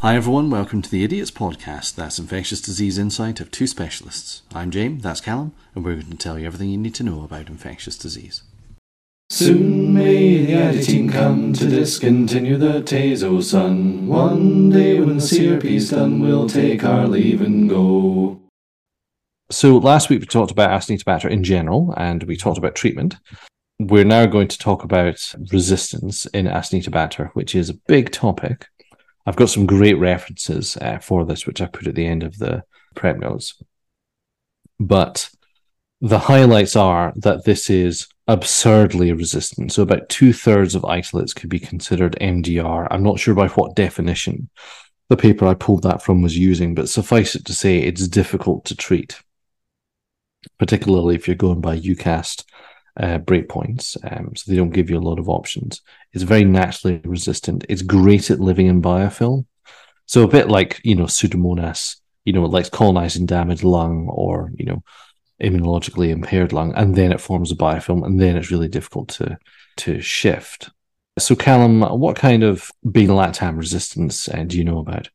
Hi, everyone. Welcome to the Idiots Podcast. That's infectious disease insight of two specialists. I'm James, that's Callum, and we're going to tell you everything you need to know about infectious disease. Soon may the editing come to discontinue the Tazocin. One day when the CRP's done, we'll take our leave and go. So last week we talked about Acinetobacter in general, and we talked about treatment. We're now going to talk about resistance in Acinetobacter, which is a big topic I've got some great references uh, for this, which I put at the end of the prep notes. But the highlights are that this is absurdly resistant. So about two thirds of isolates could be considered MDR. I'm not sure by what definition the paper I pulled that from was using, but suffice it to say, it's difficult to treat, particularly if you're going by EUCAST uh, breakpoints. Um, so they don't give you a lot of options. It's very naturally resistant. It's great at living in biofilm. So a bit like, you know, Pseudomonas, you know, it likes colonizing damaged lung or, you know, immunologically impaired lung, and then it forms a biofilm, and then it's really difficult to to shift. So, Callum, what kind of beta lactam resistance uh, do you know about?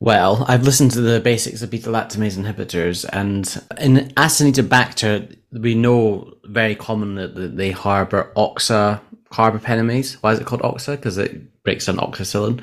Well, I've listened to the basics of beta lactamase inhibitors, and in Acinetobacter, we know very common that they harbor oxa carbapenemase. Why is it called oxa? Because it breaks down oxacillin.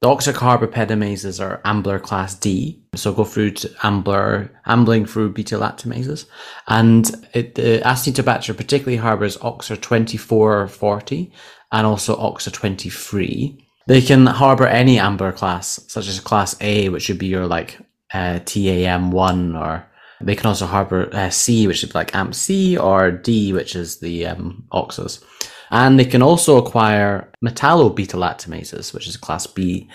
The oxacarbapenemases are Ambler class D, so go through to Ambler, ambling through beta lactamases. And it, the Acinetobacter particularly harbors OXA 2440 and also OXA 23. They can harbor any Ambler class, such as class A, which would be your like uh, TEM1, or they can also harbor uh, C, which is like AMP-C, or D, which is the um, OXAs. And they can also acquire metallo beta lactamases, which is class B.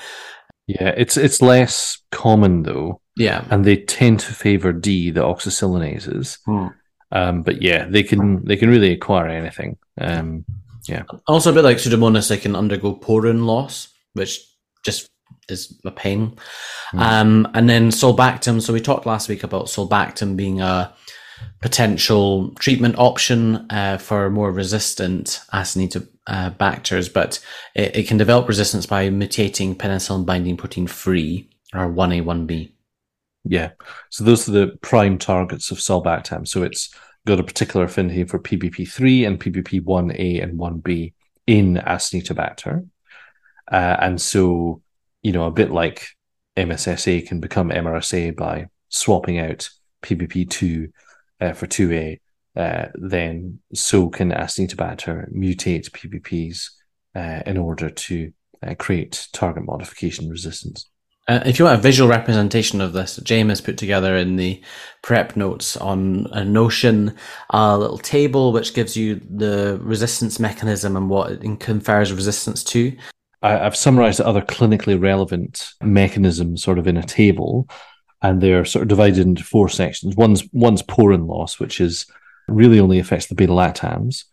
Yeah, it's it's less common though. Yeah, and they tend to favor D, the oxacillinases. Hmm. Um, but yeah, they can they can really acquire anything. Um, yeah. Also, a bit like Pseudomonas, they can undergo porin loss, which just is a pain. Mm. Um, and then sulbactam. So we talked last week about sulbactam being a potential treatment option uh, for more resistant acinetobacters, but it, it, can develop resistance by mutating penicillin binding protein 3 or 1A1B. Yeah. So those are the prime targets of sulbactam. So it's got a particular affinity for PBP3 and PBP1A and 1B in Acinetobacter. Uh, and so, you know, a bit like MSSA can become MRSA by swapping out PBP2 uh, for 2A, uh, then so can Acinetobacter mutate PBPs uh, in order to uh, create target modification resistance. Uh, if you want a visual representation of this, James has put together in the prep notes on a Notion a little table which gives you the resistance mechanism and what it confers resistance to. I, have summarized other clinically relevant mechanisms sort of in a table, and they're sort of divided into four sections. One's one's porin loss, which is really only affects the beta lactams.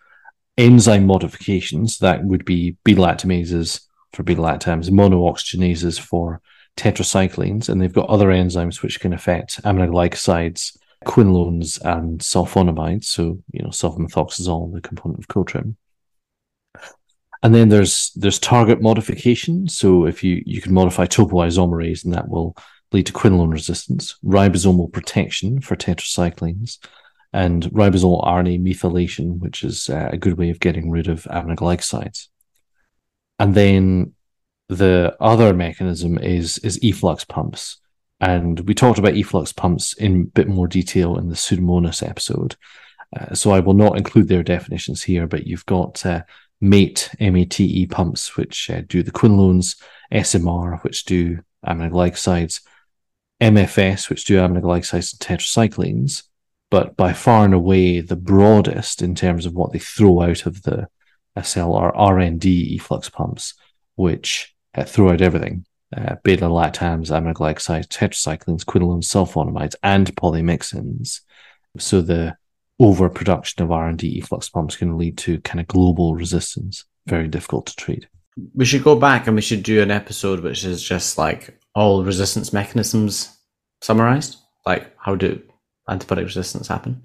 Enzyme modifications that would be beta lactamases for beta lactams, monooxygenases for tetracyclines, and they've got other enzymes which can affect aminoglycosides, quinolones, and sulfonamides. So, you know, sulfamethoxazole, the component of Cotrim. And then there's there's target modification. So if you you can modify topoisomerase, and that will lead to quinolone resistance, ribosomal protection for tetracyclines, and ribosomal RNA methylation, which is uh, a good way of getting rid of aminoglycosides. And then the other mechanism is is efflux pumps. And we talked about efflux pumps in a bit more detail in the Pseudomonas episode. Uh, so I will not include their definitions here, but you've got uh, MATE, MATE pumps, which uh, do the quinolones, SMR, which do aminoglycosides, MFS, which do aminoglycosides and tetracyclines. But by far and away, the broadest in terms of what they throw out of the cell are RND efflux pumps, which uh, throw out everything uh, beta lactams, aminoglycosides, tetracyclines, quinolones, sulfonamides, and polymyxins. So the overproduction of RND efflux pumps can lead to kind of global resistance. Very difficult to treat. We should go back and we should do an episode which is just like all resistance mechanisms summarized. Like how do antibiotic resistance happen?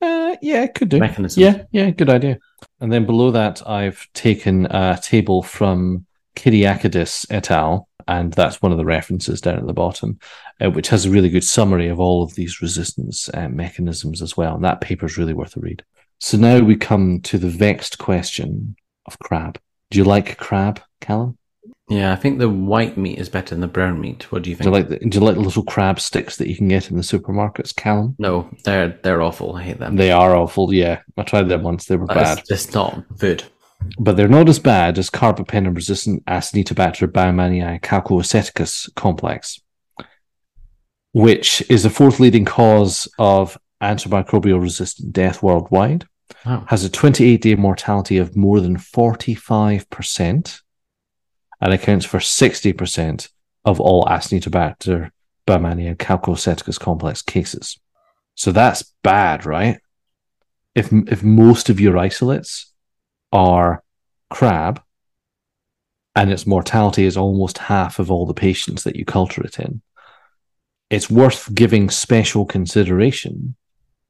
Uh, yeah, could do. Mechanisms. Yeah, yeah, good idea. And then below that, I've taken a table from Kyriakidis et al., and that's one of the references down at the bottom, uh, which has a really good summary of all of these resistance uh, mechanisms as well. And that paper is really worth a read. So now we come to the vexed question of crab. Do you like crab, Callum? Yeah, I think the white meat is better than the brown meat. What do you Do you think? like the, do you like the little crab sticks that you can get in the supermarkets, Callum? no, they're they're awful. I hate them. They are awful. Yeah, I tried them once. They were That's bad, just not food. But they're not as bad as carbapenem-resistant Acinetobacter baumannii calcoaceticus complex, which is the fourth leading cause of antimicrobial-resistant death worldwide. Wow. Has a 28-day mortality of more than 45%, and accounts for 60% of all Acinetobacter baumannii calcoaceticus complex cases. So that's bad, right? If if most of your isolates are crab, and its mortality is almost half of all the patients that you culture it in, it's worth giving special consideration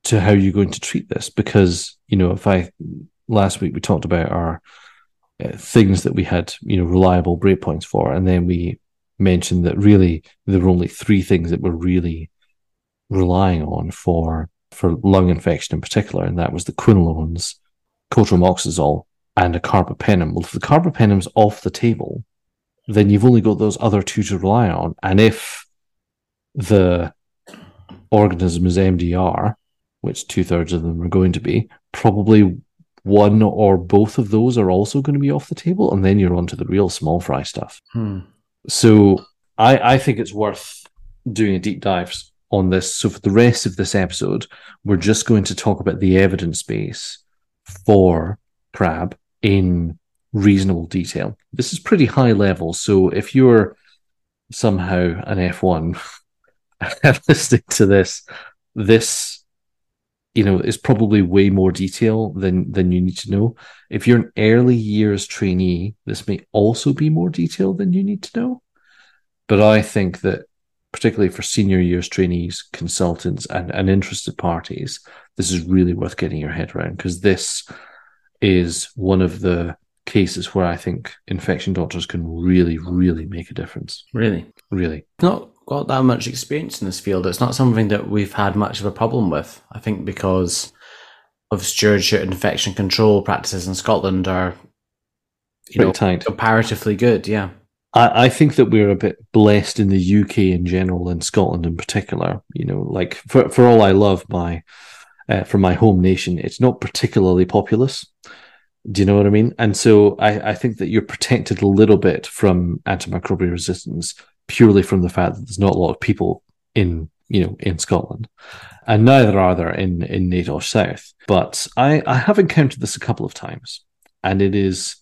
to how you're going to treat this. Because you know, if I last week we talked about our uh, things that we had, you know, reliable breakpoints for, and then we mentioned that really there were only three things that we're really relying on for for lung infection in particular, and that was the quinolones, cotrimoxazole, and a carbapenem. Well, if the carbapenem's off the table, then you've only got those other two to rely on. And if the organism is MDR, which two thirds of them are going to be, probably one or both of those are also going to be off the table, and then you're on to the real small fry stuff. Hmm. So I, I think it's worth doing a deep dive on this. So for the rest of this episode, we're just going to talk about the evidence base for crab in reasonable detail. This is pretty high level. So if you're somehow an F1 listening to this, this you know is probably way more detail than than you need to know. If you're an early years trainee, this may also be more detail than you need to know. But I think that particularly for senior years trainees, consultants, and, and interested parties, this is really worth getting your head around because this is one of the cases where I think infection doctors can really, really make a difference. Really, Really. not got that much experience in this field. It's not something that we've had much of a problem with. I think because of stewardship infection control practices in Scotland are, you Pretty know, tight. comparatively good. Yeah. I, I think that we're a bit blessed in the UK in general and Scotland in particular. You know, like for, for all I love my uh, from my home nation, it's not particularly populous. Do you know what I mean? And so I, I think that you're protected a little bit from antimicrobial resistance purely from the fact that there's not a lot of people in you know in Scotland, and neither are there in in NATOS South. But I I have encountered this a couple of times, and it is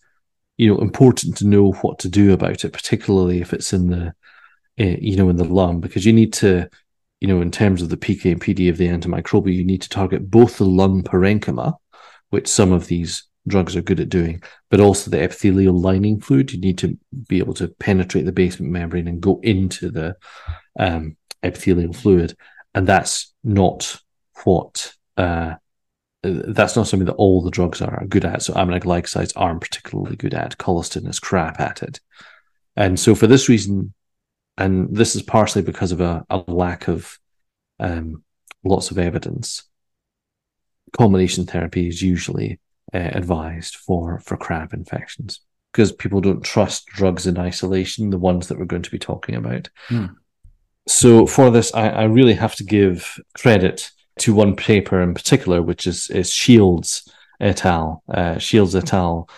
you know important to know what to do about it, particularly if it's in the uh, you know in the lung, because you need to you know in terms of the PK and PD of the antimicrobial, you need to target both the lung parenchyma, which some of these drugs are good at doing, but also the epithelial lining fluid. You need to be able to penetrate the basement membrane and go into the um, epithelial fluid, and that's not what. Uh, that's not something that all the drugs are good at. So aminoglycosides aren't particularly good at. Colistin is crap at it. And so for this reason, and this is partially because of a, a lack of um, lots of evidence, combination therapy is usually uh, advised for for crab infections because people don't trust drugs in isolation, the ones that we're going to be talking about. Hmm. So for this, I, I really have to give credit to one paper in particular, which is, is Shields et al. Uh, Shields et al.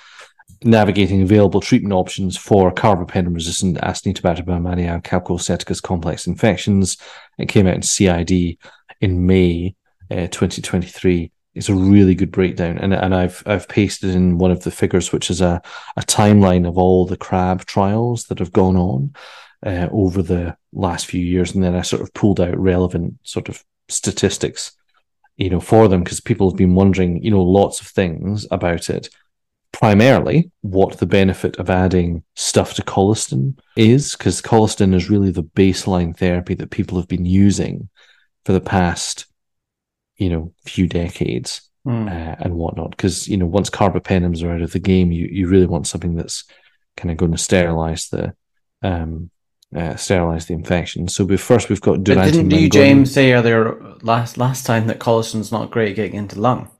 Navigating available treatment options for carbapenem-resistant Acinetobacter baumannii calcoaceticus complex infections. It came out in CID in May uh, 2023. It's a really good breakdown, and and I've I've pasted in one of the figures, which is a a timeline of all the crab trials that have gone on uh, over the last few years, and then I sort of pulled out relevant sort of statistics, you know, for them because people have been wondering, you know, lots of things about it. Primarily, what the benefit of adding stuff to colistin is, because colistin is really the baseline therapy that people have been using for the past, you know, few decades Hmm. uh, and whatnot. Because you know, once carbapenems are out of the game, you you really want something that's kind of going to sterilize the um, uh, sterilize the infection. So we first we've got But didn't you. James, say earlier last last time that colistin's not great getting into lung?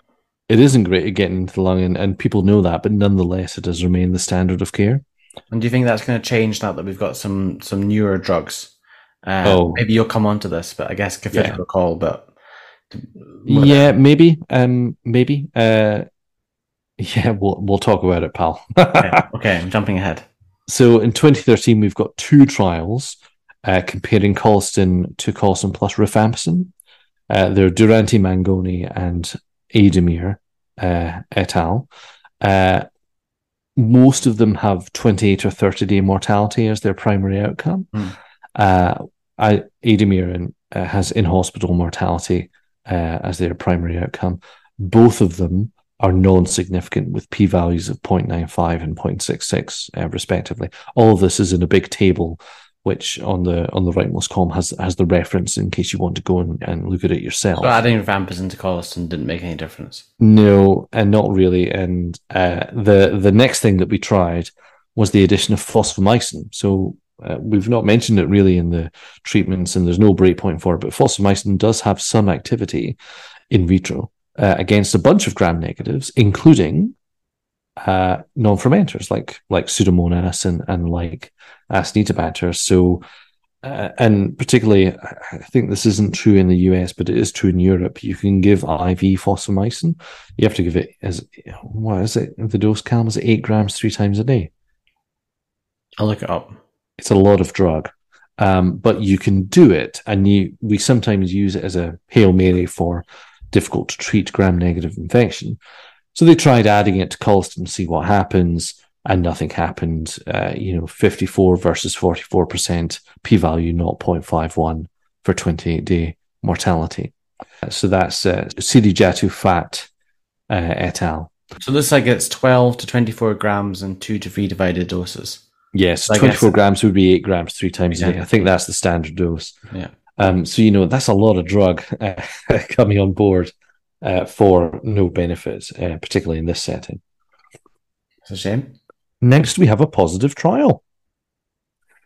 It isn't great at getting into the lung, and, and people know that, but nonetheless, it does remain the standard of care. And do you think that's going to change now that we've got some some newer drugs? Uh, Oh. maybe you'll come on to this, but I guess give it Yeah. a call. But Yeah, maybe, um, maybe. Uh, yeah, we'll we'll talk about it, pal. okay, okay, I'm jumping ahead. So in 2013, we've got two trials uh, comparing colistin to colistin plus rifampicin. Uh, they're Durante Mangoni and Aydemir uh, et al. Uh, most of them have 28 or 30 day mortality as their primary outcome. Hmm. Uh, I, Aydemir in, uh, has in hospital mortality uh, as their primary outcome. Both of them are non-significant with p-values of 0.95 and 0.66 uh, respectively. All of this is in a big table, which on the on the rightmost column has has the reference in case you want to go and, and look at it yourself. So adding vampers into colistin didn't make any difference. No, and not really. And uh, the the next thing that we tried was the addition of fosfomycin. So uh, we've not mentioned it really in the treatments, and there's no breakpoint for it. But fosfomycin does have some activity in vitro uh, against a bunch of gram negatives, including uh, non-fermenters like like Pseudomonas and and like Acinetobacter. So. Uh, and particularly, I I think this isn't true in the US, but it is true in Europe. You can give IV fosfomycin, you have to give it as what is it? The dose calm is eight grams three times a day. I'll look it up. It's a lot of drug, um, but you can do it, and you we sometimes use it as a hail mary for difficult to treat gram negative infection. So they tried adding it to colistin to see what happens, and nothing happened. Uh, you know, fifty four versus forty four percent, p value 0.51 for twenty eight day mortality. So that's uh, Sirijatuphat uh, et al. So this like it's 12 to 24 grams and two to three divided doses. Yes, I 24 grams would be eight grams three times a day. I think that's the standard dose. Yeah. Um, so, you know, that's a lot of drug uh, coming on board uh, for no benefit, uh, particularly in this setting. It's a shame. Next, we have a positive trial.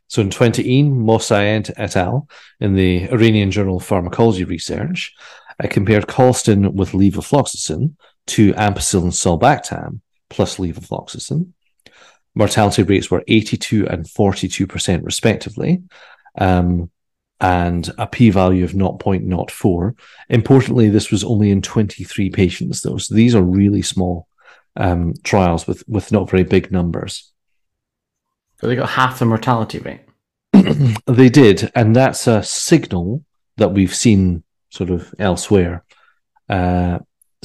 So in 2018, Mosaed et al. in the Iranian Journal of Pharmacology Research uh, compared colistin with levofloxacin to ampicillin sulbactam plus levofloxacin. Mortality rates were 82 and 42% respectively, um, and a p-value of 0.04. Importantly, this was only in 23 patients, though. So these are really small um, trials with, with not very big numbers. So they got half the mortality rate. they did, and that's a signal that we've seen sort of elsewhere. Uh,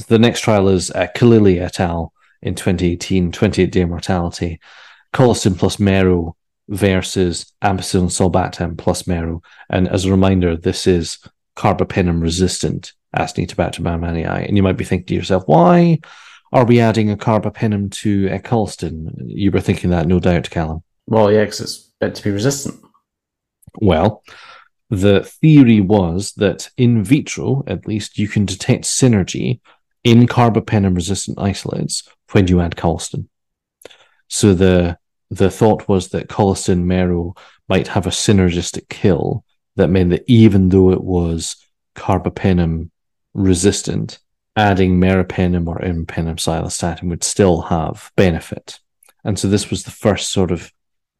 the next trial is uh, Khalili et al. in 2018, 28 day mortality, colistin plus mero versus ampicillin sulbactam plus mero. And as a reminder, this is carbapenem resistant Acinetobacter baumannii. And you might be thinking to yourself, why are we adding a carbapenem to a colistin? You were thinking that, no doubt, Callum. Well, yeah, because it's meant to be resistant. Well, the theory was that in vitro, at least, you can detect synergy in carbapenem resistant isolates when you add colistin. So the the thought was that colistin mero might have a synergistic kill that meant that even though it was carbapenem resistant, adding meropenem or imipenem cilastatin would still have benefit. And so this was the first sort of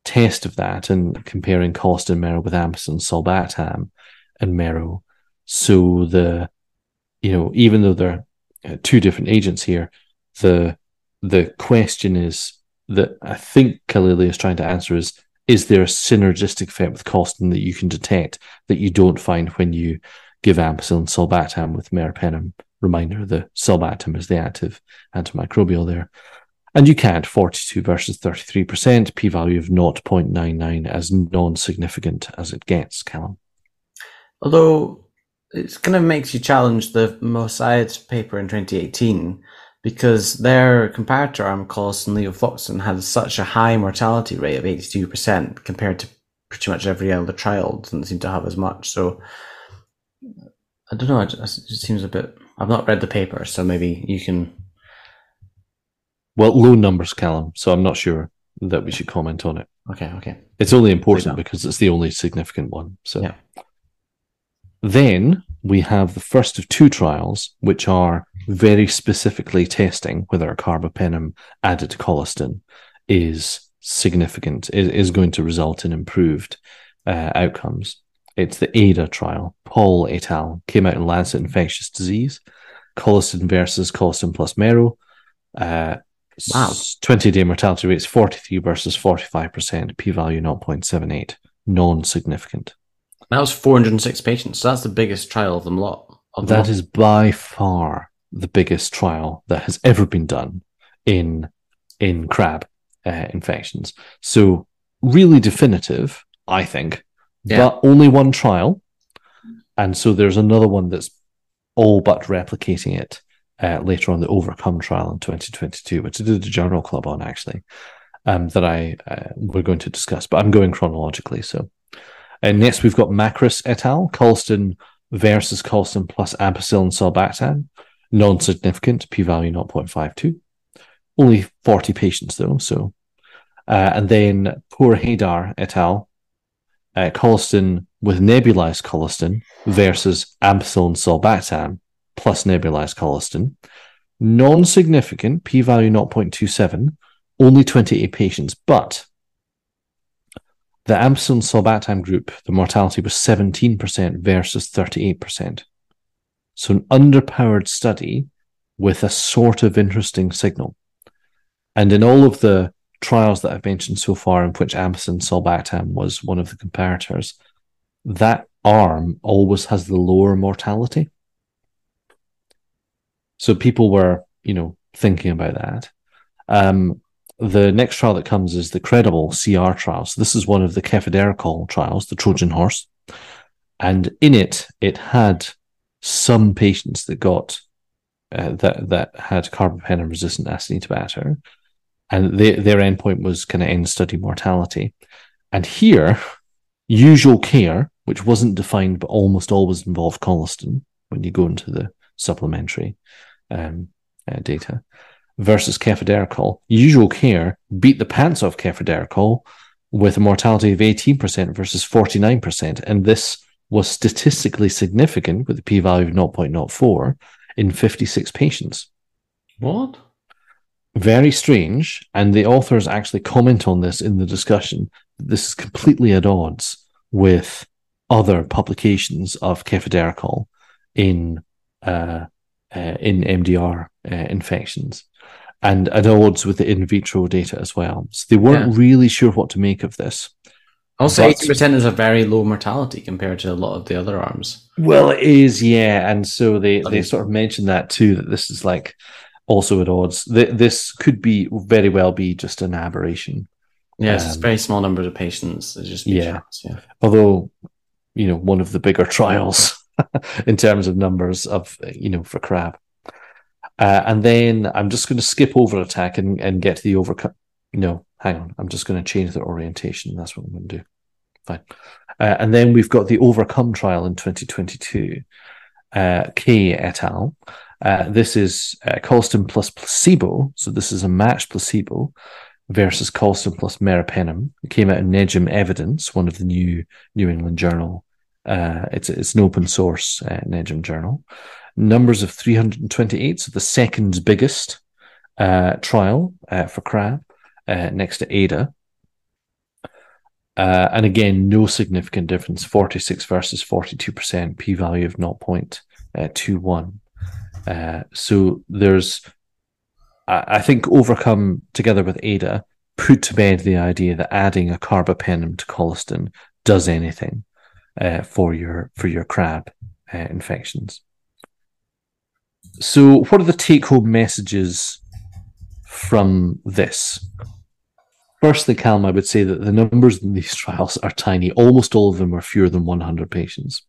test of that and comparing colistin mero with ampicillin sulbactam and mero. So the, you know, even though they're uh, two different agents here, the the question is that I think Khalili is trying to answer is is there a synergistic effect with colistin that you can detect that you don't find when you give ampicillin sulbactam with meropenem? Reminder: the sulbactam is the active antimicrobial there. And you can't 42 versus 33%, p value of 0.99 as non significant as it gets, Callum. Although it's kind of makes you challenge the Mossad paper in 2018 because their comparator arm, colistin levofloxacin, had such a high mortality rate of 82% compared to pretty much every other trial. Doesn't seem to have as much. So I don't know. It just, seems a bit. I've not read the paper, so maybe you can. Well, low numbers, Callum, so I'm not sure. that we should comment on it. Okay, okay. It's only important because it's the only significant one. So Yeah. then we have the first of two trials, which are very specifically testing whether a carbapenem added to colistin is significant, is, is going to result in improved uh, outcomes. It's the ADA trial. Paul et al. came out in Lancet Infectious Disease, colistin versus colistin plus mero. Uh, Wow. 20 day mortality rates 43 versus 45%, p value 0.78, non significant. That was 406 patients. So that's the biggest trial of them lot. Of them That all. is by far the biggest trial that has ever been done in in crab uh, infections. So really definitive, I think, Yeah. but only one trial, and so there's another one that's all but replicating it uh, later on the Overcome trial in 2022, which I did a journal club on actually, um, that I uh, we're going to discuss. But I'm going chronologically. So, and next we've got Makris et al. colistin versus colistin plus ampicillin sulbactam, non-significant, p-value 0.52. Only 40 patients though. So, uh, and then Pourheidar et al. Uh, colistin with nebulized colistin versus ampicillin sulbactam plus nebulized colistin. Non-significant, p-value 0.27, only 28 patients, but the ampicillin sulbactam group, the mortality was 17% versus 38%. So an underpowered study with a sort of interesting signal. And in all of the trials that I've mentioned so far, in which ampicillin sulbactam was one of the comparators, that arm always has the lower mortality. So people were, you know, thinking about that. Um, the next trial that comes is the CREDIBLE-CR trial. So this is one of the cefiderocol trials, the Trojan horse. And in it, it had some patients that got uh, that that had carbapenem resistant Acinetobacter, and they, their endpoint was kind of end study mortality. And here, usual care, which wasn't defined but almost always involved colistin when you go into the supplementary um, uh, data, versus cefiderocol. Usual care beat the pants off cefiderocol with a mortality of 18% versus 49%. And this was statistically significant with a p value of 0.04 in 56 patients. What? Very strange. And the authors actually comment on this in the discussion. This is completely at odds with other publications of cefiderocol in uh, uh, in MDR uh, infections and at odds with the in vitro data as well. So they weren't Yeah. really sure what to make of this. Also, eighty percent is a very low mortality compared to a lot of the other arms. Well, it is, yeah, and so they they sort of mentioned that too. That this is like also at odds. Th- This could be very well be just an aberration. It's Um, very small numbers of patients. Just Yeah. chance, yeah. Although, you know, one of the bigger trials in terms of numbers of you know for crab. Uh, and then I'm just going to skip over attack and, and get to the overcome. No, hang on. I'm just going to change the orientation. That's what I'm going to do. Fine. Uh, and then we've got the overcome trial in 2022. Uh, Kaye et al. Uh, this is uh, colistin plus placebo. So this is a matched placebo versus colistin plus meropenem. It came out in NEJM Evidence, one of the new New England Journal. Uh, it's it's an open source uh, NEJM journal. Numbers of 328, so the second biggest uh, trial uh, for crab, uh, next to ADA. Uh, and again, no significant difference 46 versus 42%, p value of 0.21. Uh, so there's, I, I think, overcome together with ADA put to bed the idea that adding a carbapenem to colistin does anything uh, for your for your crab uh, infections. So, what are the take-home messages from this? Firstly, Calm, I would say that the numbers in these trials are tiny. Almost all of them are fewer than 100 patients.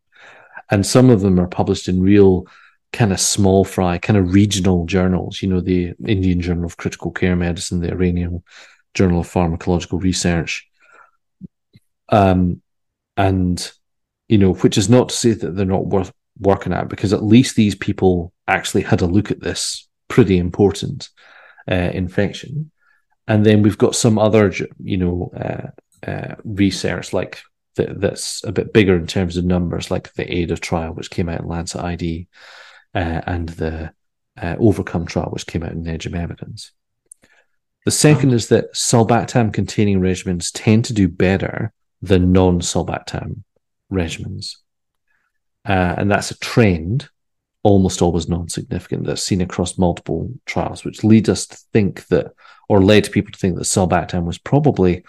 And some of them are published in real kind of small fry, kind of regional journals, you know, the Indian Journal of Critical Care Medicine, the Iranian Journal of Pharmacological Research. Um, and, you know, which is not to say that they're not worth working at, because at least these people actually had a look at this pretty important uh, infection and then we've got some other, you know, uh, uh, research like that, that's a bit bigger in terms of numbers, like the ADA trial, which came out in Lancet ID, uh, and the uh, Overcome trial, which came out in of Evidence. The second is that sulbactam containing regimens tend to do better than non sulbactam regimens. Uh, and that's a trend, almost always non significant, that's seen across multiple trials, which lead us to think that, or led people to think that sulbactam was probably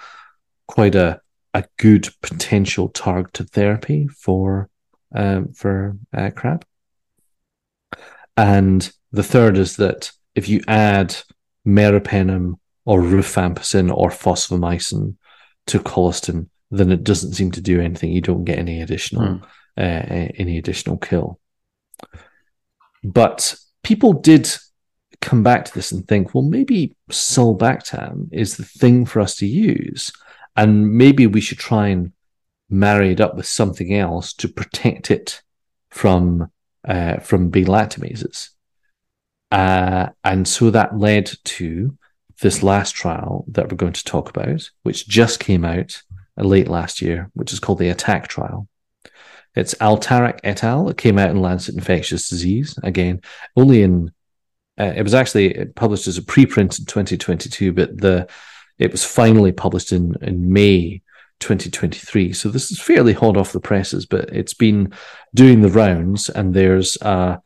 quite a, a good potential targeted therapy for um, for uh, crab. And the third is that if you add meropenem or rifampicin or fosfomycin to colistin, then it doesn't seem to do anything. You don't get any additional mm. uh, any additional kill. But people did come back to this and think, well, maybe sulbactam is the thing for us to use, and maybe we should try and marry it up with something else to protect it from uh, from beta lactamases. Uh, and so that led to this last trial that we're going to talk about, which just came out late last year, which is called the ATTACK trial. It's Altarac et al. It came out in Lancet Infectious Disease. Again, only in uh, it was actually published as a preprint in 2022, but the it was finally published in in May 2023. So this is fairly hot off the presses, but it's been doing the rounds, and there's a,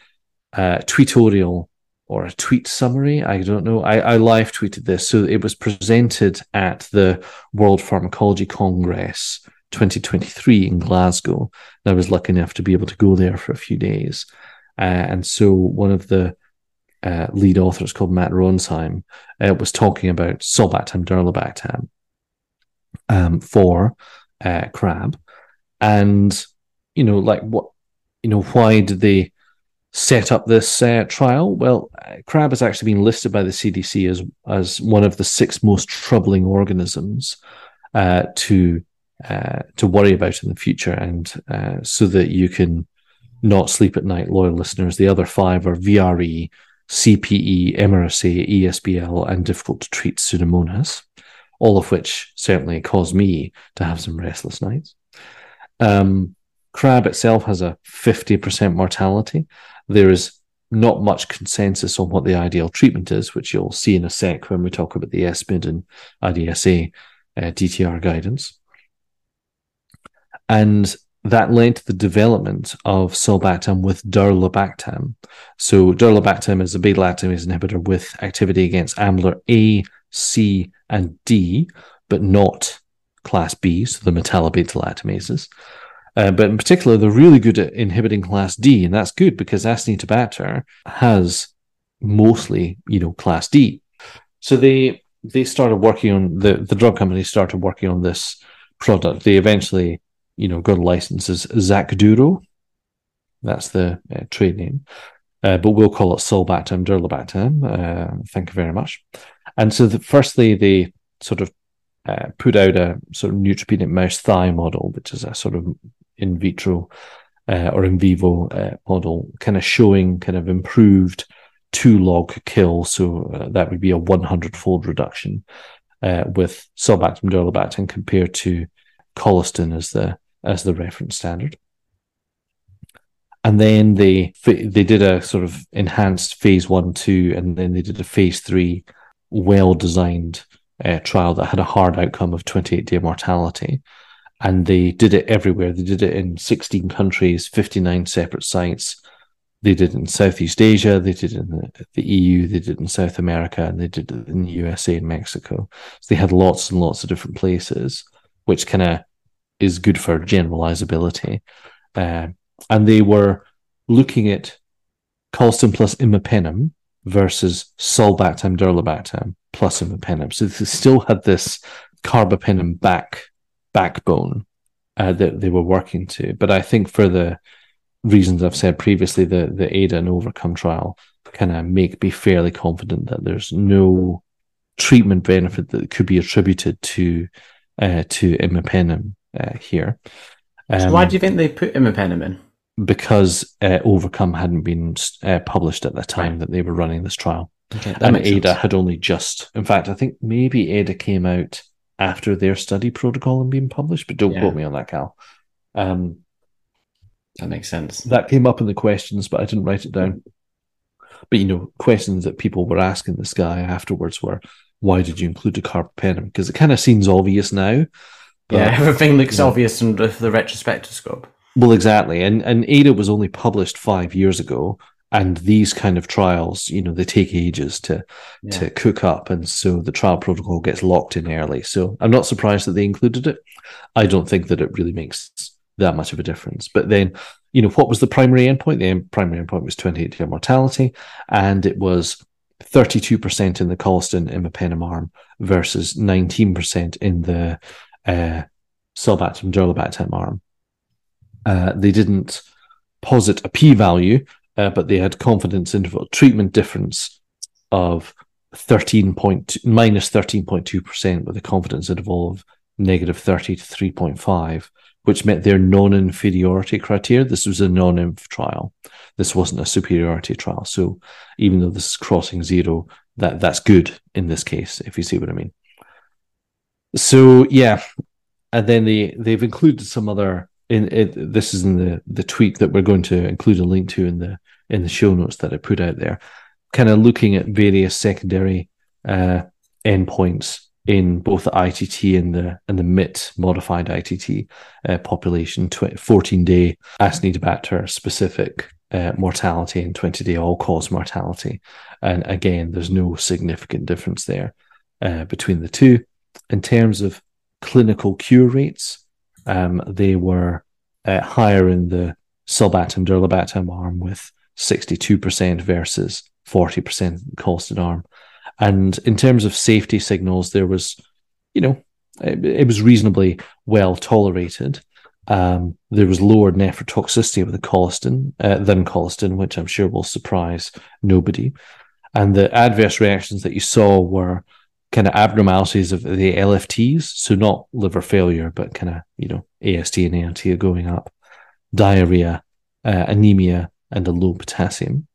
a tweetorial or a tweet summary. I don't know. I, I live tweeted this. So it was presented at the World Pharmacology Congress 2023 in Glasgow. And I was lucky enough to be able to go there for a few days. Uh, and so one of the uh, lead authors called Matt Ronsheim uh, was talking about sulbactam durlobactam um, for uh, crab. And, you know, like what, you know, why did they set up this uh, trial? Well, crab has actually been listed by the CDC as as one of the six most troubling organisms uh, to uh, to worry about in the future, and uh, so that you can not sleep at night, loyal listeners. The other five are VRE, CPE, MRSA, ESBL, and difficult to treat Pseudomonas, all of which certainly cause me to have some restless nights. Um, crab itself has a 50% mortality, there is not much consensus on what the ideal treatment is, which you'll see in a sec when we talk about the ESCMID and IDSA uh, DTR guidance. And that led to the development of sulbactam with durlobactam. So durlobactam is a beta lactamase inhibitor with activity against Ambler A, C, and D, but not class B, so the metallo-beta lactamases. Uh, but in particular, they're really good at inhibiting class D, and that's good because Acinetobacter has mostly, you know, class D. So they they started working on the the drug company started working on this product. They eventually, you know, got a license as Xacduro. That's the uh, trade name. Uh, but we'll call it sulbactam durlobactam. Uh, thank you very much. And so, the, firstly, they sort of uh, put out a sort of neutropenic mouse thigh model, which is a sort of in vitro uh, or in vivo uh, model, kind of showing kind of improved two log kill. So uh, that would be a 100 fold reduction with sulbactam durlobactam compared to colistin as the as the reference standard. And then they they did a sort of enhanced phase one, two, and then they did a phase three, well designed uh, trial that had a hard outcome of 28 day mortality and they did it everywhere. They did it in 16 countries, 59 separate sites. They did it in Southeast Asia, they did it in the, the, EU, they did it in South America, and they did it in the USA and Mexico. So they had lots and lots of different places, which kind of is good for generalizability. Uh, and they were looking at colistin plus imipenem versus sulbactam durlobactam plus imipenem. So they still had this carbapenem back backbone uh, that they were working to. But I think for the reasons I've said previously, the the Ada and Overcome trial kind of make me fairly confident that there's no treatment benefit that could be attributed to uh, to imipenem uh, here. Um, so why do you think they put him imipenem in? Because uh, Overcome hadn't been uh, published at the time right. that they were running this trial. Okay, and ADA sense. had only just. In fact, I think maybe ADA came out after their study protocol had been published, but don't Yeah. quote me on that, Cal. Um, That makes sense. that came up in the questions, but I didn't write it down. But you know, questions that people were asking this guy afterwards were, "Why did you include a carbapenem?" Because it kind of seems obvious now. But- yeah, everything looks yeah. obvious under the, retrospectoscope. Well, exactly, and and Ada was only published five years ago, and these kind of trials, you know, they take ages to Yeah. to cook up, and so the trial protocol gets locked in early. So I'm not surprised that they included it. I don't think that it really makes that much of a difference. But then, you know, what was the primary endpoint? The primary endpoint was 28 year mortality, and it was 32% in the colistin imipenem arm versus 19% in the uh, sulbactam durlobactam arm. Uh, they didn't posit a p-value, uh, but they had confidence interval treatment difference of 13 point minus 13.2% with a confidence interval of negative 30 to 3.5 which met their non-inferiority criteria. This was a non-inf trial. This wasn't a superiority trial. So even though this is crossing zero that that's good in this case if you see what i mean so yeah and then they they've included some other in it this is in the the tweet that we're going to include a link to in the in the show notes that i put out there kind of looking at various secondary uh, endpoints in both the ITT and the and the MIT modified ITT uh, population, tw- 14 day Acinetobacter specific uh, mortality and 20 day all cause mortality. And again, there's no significant difference there uh, between the two. In terms of clinical cure rates, um, they were uh, higher in the sulbactam durlobactam arm with 62% versus 40% colistin arm. And in terms of safety signals, there was, you know, it, it was reasonably well tolerated. Um, there was lower nephrotoxicity with the colistin uh, than colistin, which I'm sure will surprise nobody. And the adverse reactions that you saw were kind of abnormalities of the LFTs, so not liver failure, but kind of you know AST and ALT are going up, diarrhea, uh, anemia, and a low potassium.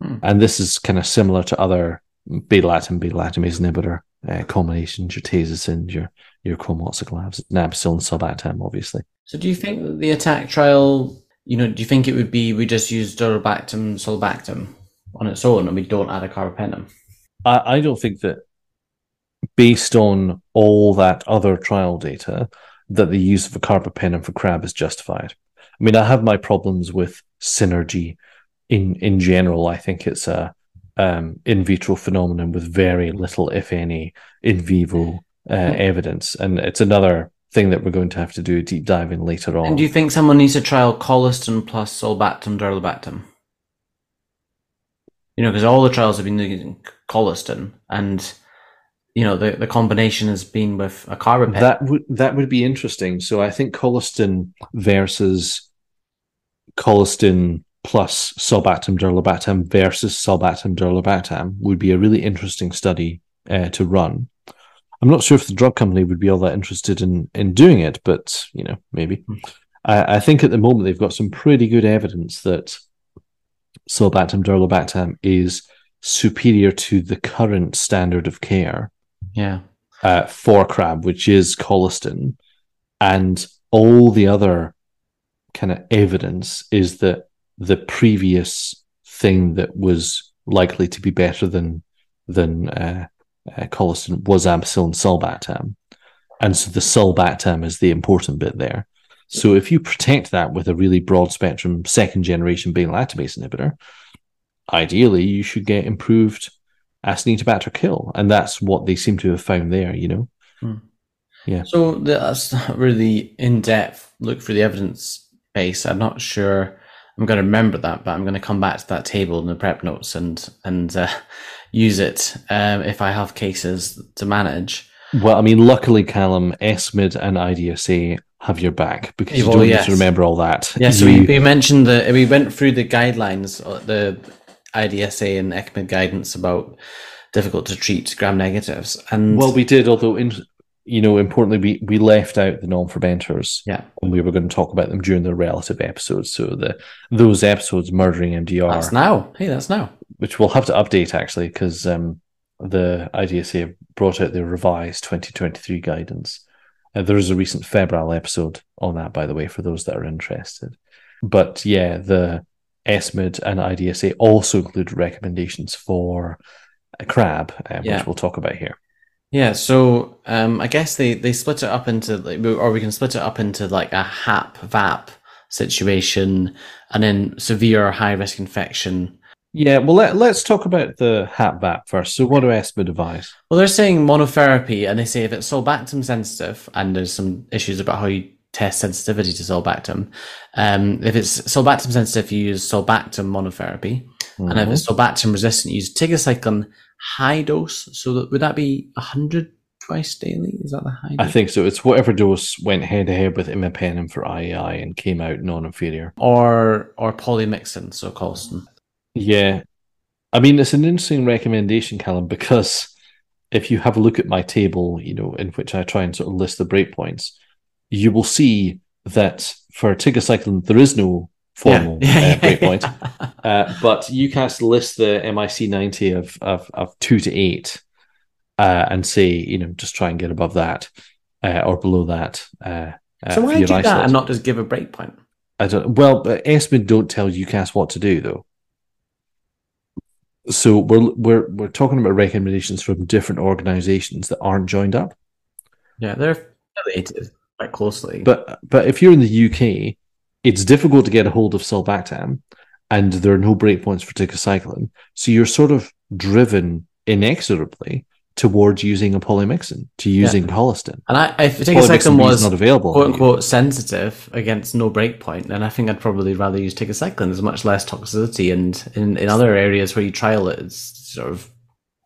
Hmm. And this is kind of similar to other beta lactam beta lactamase inhibitor uh, combinations, your tazocin, your your co-amoxiclavs, nabicil, and sulbactam, obviously. So do you think that the attack trial, you know, do you think it would be we just use durlobactam, sulbactam on its own and we don't add a carbapenem? I, I don't think that based on all that other trial data that the use of a carbapenem for crab is justified. I mean, I have my problems with synergy in in general. I think it's a um, in vitro phenomenon with very little, if any, in vivo uh, evidence, and it's another thing that we're going to have to do a deep dive in later on. And do you think someone needs to trial colistin plus sulbactam, durlobactam? You know, because all the trials have been using colistin, and you know the the combination has been with a carbapenem. That would that would be interesting. So I think colistin versus colistin plus sulbactam durlobactam versus sulbactam durlobactam would be a really interesting study uh, to run. I'm not sure if the drug company would be all that interested in in doing it, but you know maybe. I, I think at the moment they've got some pretty good evidence that sulbactam durlobactam is superior to the current standard of care yeah, uh, for crab, which is colistin, and all the other kind of evidence is that the previous thing that was likely to be better than than uh, uh, colistin was ampicillin sulbactam, and so the sulbactam is the important bit there. So if you protect that with a really broad spectrum second generation beta lactamase inhibitor, ideally you should get improved Acinetobacter kill, and that's what they seem to have found there. You know, Yeah. So that's not really in depth look for the evidence base. I'm not sure. I'm going to remember that, but I'm going to come back to that table in the prep notes and and uh, use it um, if I have cases to manage. Well, I mean, luckily, Callum, ESCMID and IDSA have your back because you Well, don't yes. need to remember all that. Yeah, so You- we, we mentioned the we went through the guidelines, uh, the IDSA and ESCMID guidance about difficult to treat gram negatives, and well, we did, although in, you know, importantly, we, we left out the non-fermenters Yeah. and we were going to talk about them during the relative episodes. So the those episodes, Murdering MDR, That's now. Hey, that's now. which we'll have to update actually because um, the IDSA brought out their revised 2023 guidance. Uh, there is a recent febrile episode on that, by the way, for those that are interested. But yeah, the ESCMID and IDSA also include recommendations for a crab, uh, Yeah. which we'll talk about here. Yeah, so um, I guess they, they split it up into, like, or we can split it up into like a HAP VAP situation and then severe high risk infection. Yeah, well, let, let's talk about the HAP-VAP first. So, what do ESCMID advise? Well, they're saying monotherapy, and they say if it's sulbactam sensitive, and there's some issues about how you test sensitivity to sulbactam. Um, if it's sulbactam sensitive, you use sulbactam monotherapy, and if it's sulbactam resistant, you use tigecycline high dose. So that, would that be hundred twice daily? Is that the high? dose? I think so. It's whatever dose went head to head with imipenem for IEI and came out non-inferior. or or polymyxin, so colistin. Yeah. I mean, it's an interesting recommendation, Callum, because if you have a look at my table, you know, in which I try and sort of list the breakpoints, you will see that for tigecycline, there is no formal uh, breakpoint. Uh, but EUCAST lists the MIC 90 of, of, of two to eight uh, and say, you know, just try and get above that uh, or below that. Uh, uh, so why do that and not just give a breakpoint? I don't. Well, but don't tell EUCAST what to do though. So we're we're we're talking about recommendations from different organisations that aren't joined up. Yeah, they're related quite closely. But but if you're in the UK, it's difficult to get a hold of sulbactam, and there are no breakpoints for tigecycline. So you're sort of driven inexorably towards using a polymyxin, to using colistin. and I, if is was not available. quote unquote sensitive against no breakpoint, then I think I'd probably rather use tigecycline. There's much less toxicity, and in, in other areas where you trial it, it's sort of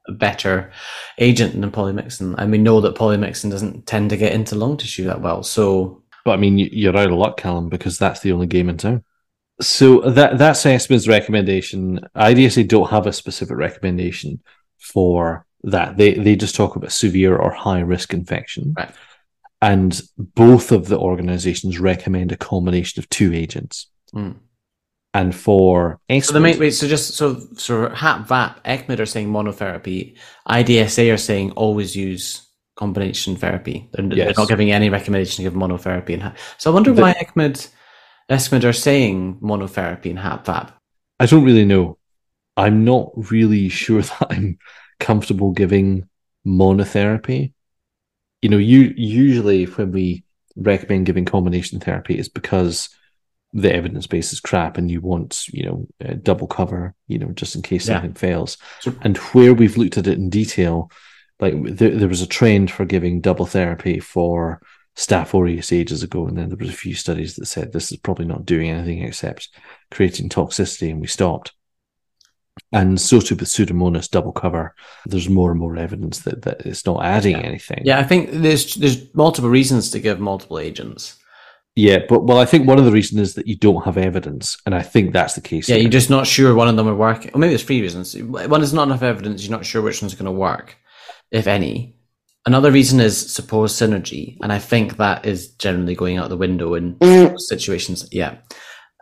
a better agent than polymyxin. And we know that polymyxin doesn't tend to get into lung tissue that well. So But I mean, you- you're out of luck, Callum, because that's the only game in town. So that that's ESCMID's recommendation. IDSA don't have a specific recommendation for that. They they just talk about severe or high risk infection. Right. And both of the organizations recommend a combination of two agents. Mm. And for So the main wait, so just so so HAP VAP, ESCMID are saying monotherapy, IDSA are saying always use combination therapy. They're, they're not giving any recommendation to give monotherapy and HAP. So I wonder The- why ECMID, ESCMID are saying monotherapy and HAP VAP. I don't really know. I'm not really sure that I'm comfortable giving monotherapy. You know, you usually when we recommend giving combination therapy, is because the evidence base is crap, and you want you know uh, double cover, you know, just in case Yeah. something fails. So- And where we've looked at it in detail, like there, there was a trend for giving double therapy for Staph aureus ages ago, and then there was a few studies that said this is probably not doing anything except creating toxicity, and we stopped. And so too with Pseudomonas double cover, there's more and more evidence that, that it's not adding anything. Yeah, I think there's there's multiple reasons to give multiple agents. Yeah, but well, I think one of the reasons is that you don't have evidence, and I think that's the case. Yeah, here. you're just not sure one of them are work. Or maybe there's three reasons. One is not enough evidence. You're not sure which one's going to work, if any. Another reason is supposed synergy, and I think that is generally going out the window in situations. Yeah.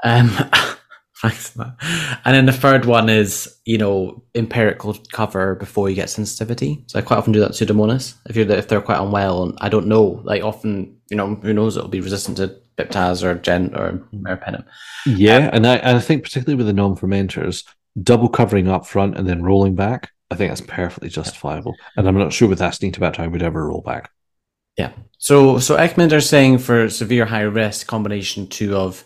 Um, thanks. And then the third one is, you know, empirical cover before you get sensitivity. So I quite often do that with Pseudomonas. If you're if they're quite unwell, and I don't know, like often, you know, who knows, it'll be resistant to Piptaz or Gent or Meropenem. yeah, um, and I and I think particularly with the non-fermenters, double covering up front and then rolling back, I think that's perfectly justifiable. And I'm not sure with Acinetobacter I would ever roll back. Yeah. So so ESCMID are saying for severe high risk combination two of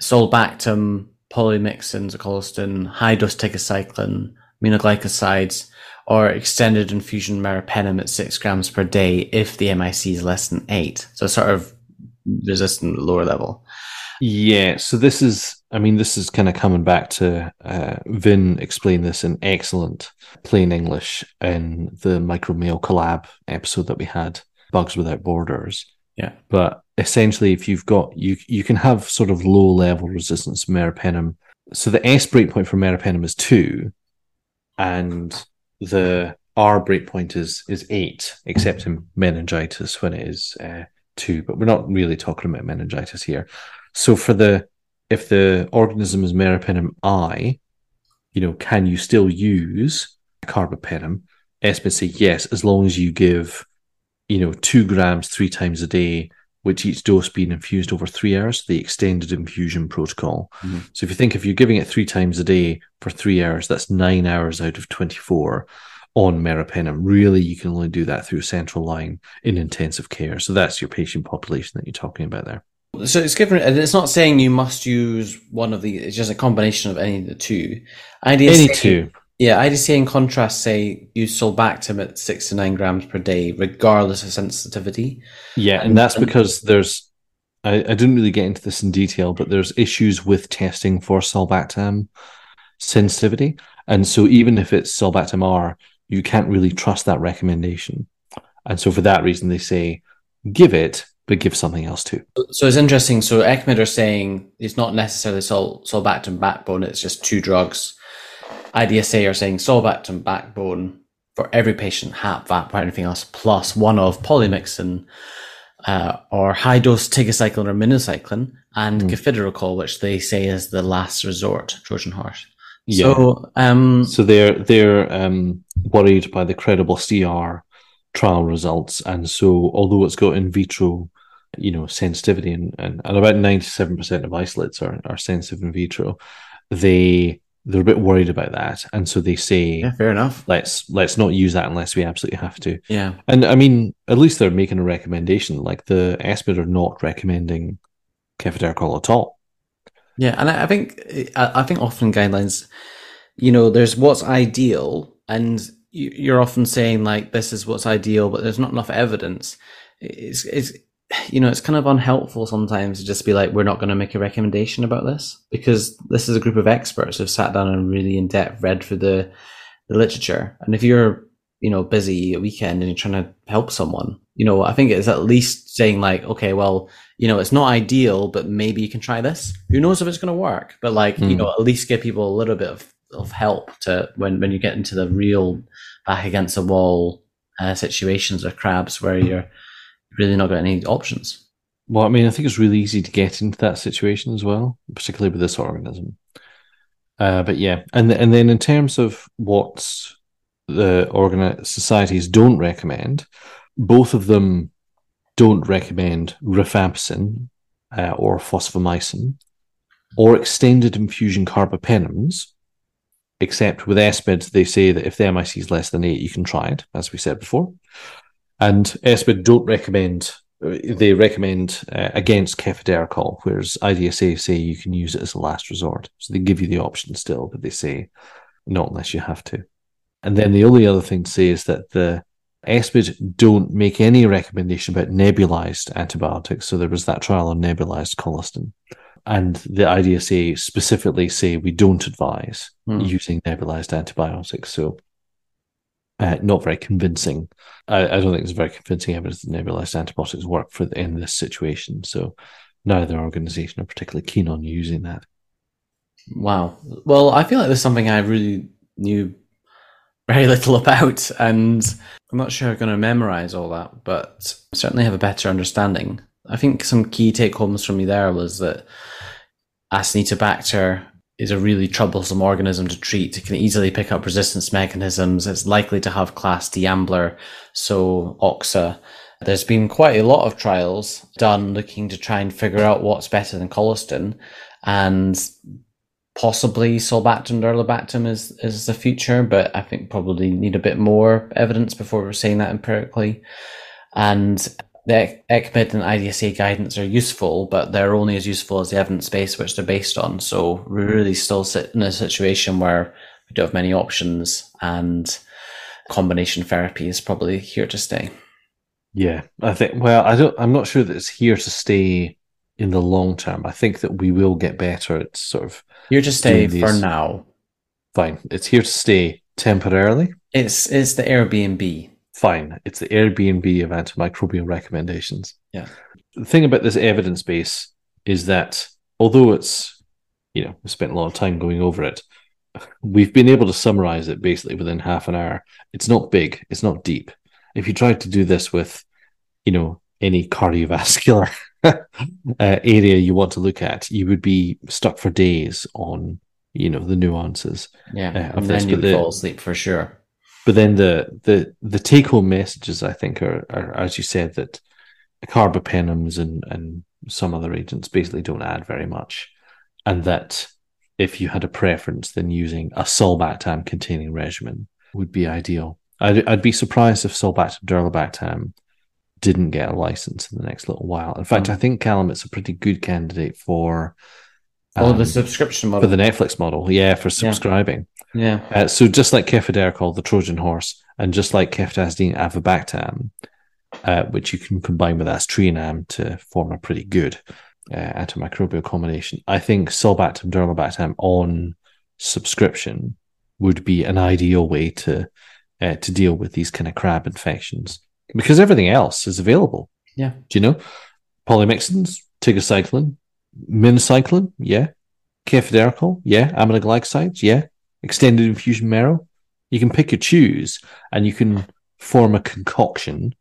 sulbactam, polymyxin, colistin, high dose tigecycline, aminoglycosides, or extended infusion meropenem at six grams per day if the MIC is less than eight. So sort of resistant lower level. Yeah, so this is, I mean, this is kind of coming back to uh, Vin explained this in excellent plain English in the Micromail collab episode that we had, Bugs Without Borders. Yeah. But essentially, if you've got, you you can have sort of low level resistance to meropenem. So the S breakpoint for meropenem is two, and the R breakpoint is is eight, except in meningitis when it is uh, two. But we're not really talking about meningitis here. So for the if the organism is meropenem I, you know, can you still use carbapenem? ESCMID say yes, as long as you give, you know, two grams three times a day, which each dose being infused over three hours, the extended infusion protocol. Mhm. So if you think if you're giving it three times a day for three hours, that's nine hours out of 24 on meropenem. Really, you can only do that through central line in intensive care. So that's your patient population that you're talking about there. So it's given, and it's not saying you must use one of the. It's just a combination of any of the two. IDSA, Any two. Yeah, IDSA in contrast say use sulbactam at six to nine grams per day, regardless of sensitivity. Yeah, and that's because there's I, I didn't really get into this in detail, but there's issues with testing for sulbactam sensitivity. And so even if it's sulbactam R, you can't really trust that recommendation. And so for that reason they say give it, but give something else too. So it's interesting. So ESCMID are saying it's not necessarily sul- sulbactam backbone; it's just two drugs. IDSA are saying sulbactam backbone for every patient, HAP, VAP, or anything else, plus one of polymyxin uh, or high dose tigecycline or minocycline, and Mm. which they say is the last resort, Trojan horse. Yeah. So, um, So they're they're um, worried by the CREDIBLE-CR trial results, and so although it's got in vitro, you know, sensitivity, and, and, and about ninety seven percent of isolates are, are sensitive in vitro, they they're a bit worried about that, and so they say yeah, fair enough. let's let's not use that unless we absolutely have to. Yeah. And I mean, at least they're making a recommendation. Like the ESCMID are not recommending cefiderocol at all. Yeah, and I think I think often guidelines, you know, there's what's ideal, and you- you're often saying like this is what's ideal, but there's not enough evidence. It's it's you know it's kind of unhelpful sometimes to just be like we're not going to make a recommendation about this because this is a group of experts who've sat down and really in depth read through the the literature, and if you're you know busy a weekend and you're trying to help someone, you know, I think it's at least saying like okay, well you know, it's not ideal, but maybe you can try this. Who knows if it's going to work? But like, you Hmm. know, at least give people a little bit of, of help to when, when you get into the real back against the wall uh, situations or crabs where you're really not got any options. Well, I mean, I think it's really easy to get into that situation as well, particularly with this organism. Uh, but yeah, and and then in terms of what the organ societies don't recommend, both of them don't recommend rifampicin uh, or fosfomycin or extended infusion carbapenems. Except with ESCMID, they say that if the MIC is less than eight, you can try it, as we said before. And ESCMID don't recommend they recommend uh, against cefiderocol, whereas IDSA say you can use it as a last resort. So they give you the option still, but they say not unless you have to. And then the only other thing to say is that the ESCMID don't make any recommendation about nebulized antibiotics. So there was that trial on nebulized colistin. And the IDSA specifically say we don't advise Hmm. using nebulized antibiotics. So uh, not very convincing. I, I don't think there's very convincing evidence that nebulized antibiotics work for the, in this situation. So neither organisation are particularly keen on using that. Wow. Well, I feel like there's something I really knew very little about, and I'm not sure I'm going to memorize all that, but certainly have a better understanding. I think some key take homes from me there was that Acinetobacter is a really troublesome organism to treat. It can easily pick up resistance mechanisms. It's likely to have class D Ambler, so OXA. There's been quite a lot of trials done looking to try and figure out what's better than colistin, and possibly sulbactam durlobactam is is the future, but I think probably need a bit more evidence before we're saying that empirically. And the ESCMID and IDSA guidance are useful, but they're only as useful as the evidence base which they're based on. So we really still sit in a situation where we don't have many options, and combination therapy is probably here to stay. Yeah, I think. Well, I don't. I'm not sure that it's here to stay in the long term. I think that we will get better at sort of Here to stay for now. fine. It's here to stay temporarily. It's it's the Airbnb. Fine. It's the Airbnb of antimicrobial recommendations. Yeah. The thing about this evidence base is that although it's, you know, we spent a lot of time going over it, we've been able to summarize it basically within half an hour. It's not big, it's not deep. If you tried to do this with, you know, any cardiovascular uh, area you want to look at, you would be stuck for days on, you know, the nuances. Yeah, uh, and this. then you'd the, fall asleep for sure. but then the the the take home messages, I think, are, are as you said that carbapenems and and some other agents basically don't add very much, and that if you had a preference, then using a sulbactam containing regimen would be ideal. I'd, I'd be surprised if sulbactam durlobactam didn't get a license in the next little while. In fact, Mm. I think Callum, it's a pretty good candidate for Oh, um, the subscription model. for the Netflix model. Yeah, for subscribing. yeah, Uh, so just like cefiderocol, the Trojan horse, and just like Ceftazidime avibactam, uh, which you can combine with aztreonam to form a pretty good uh, antimicrobial combination, I think sulbactam durlobactam on subscription would be an ideal way to uh, to deal with these kind of crab infections because everything else is available. Yeah. Do you know? Polymyxins, tigecycline, minocycline, yeah. cefiderocol, yeah. Aminoglycosides, yeah extended infusion marrow. You can pick and choose, and you can form a concoction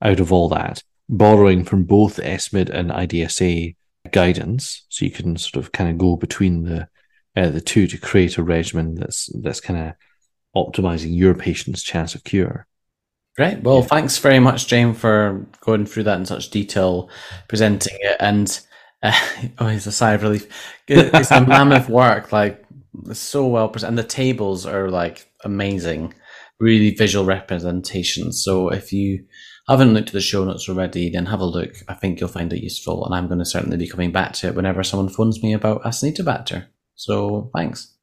out of all that, borrowing from both ESCMID and IDSA guidance. So you can sort of kind of go between the uh, the two to create a regimen that's that's kind of optimizing your patient's chance of cure. Great. Well, thanks very much, Jane, for going through that in such detail, presenting it, and uh, oh, it's a sigh of relief. It's a mammoth work, like so well presented, and the tables are like amazing, really visual representations. So if you haven't looked at the show notes already, then have a look. I think you'll find it useful, and I'm going to certainly be coming back to it whenever someone phones me about Acinetobacter. So thanks.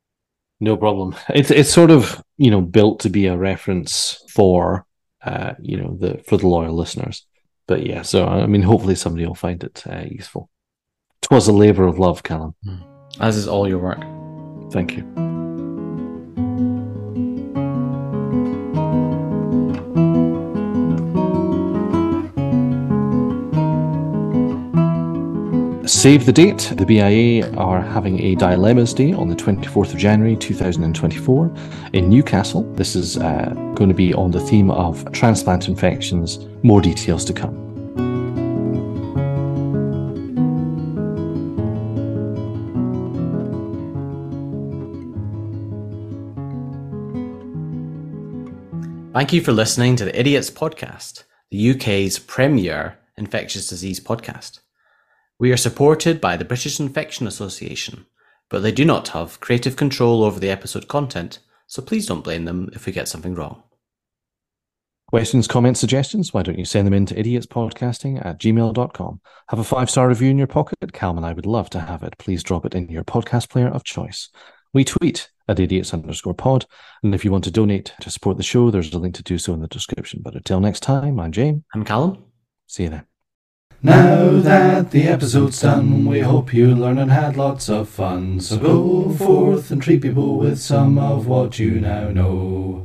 No problem. It's it's sort of you know built to be a reference for uh you know the for the loyal listeners. But yeah, so I mean, hopefully somebody will find it uh, useful. Twas a labor of love, Callum. As is all your work. Thank you. Save the date. The BIA are having a Dilemmas Day on the 24th of January 2024 in Newcastle. This is uh, going to be on the theme of transplant infections. More details to come. Thank you for listening to the Idiots Podcast, the UK's premier infectious disease podcast. We are supported by the British Infection Association, but they do not have creative control over the episode content, so please don't blame them if we get something wrong. Questions, comments, suggestions? Why don't you send them in to idiotspodcasting at gmail.com? Have a five star review in your pocket? Callum and I would love to have it. Please drop it in your podcast player of choice. We tweet at idiots underscore pod. And if you want to donate to support the show, there's a link to do so in the description. But until next time, I'm James. I'm Callum. See you then. Now that the episode's done, we hope you learned and had lots of fun. So go forth and treat people with some of what you now know.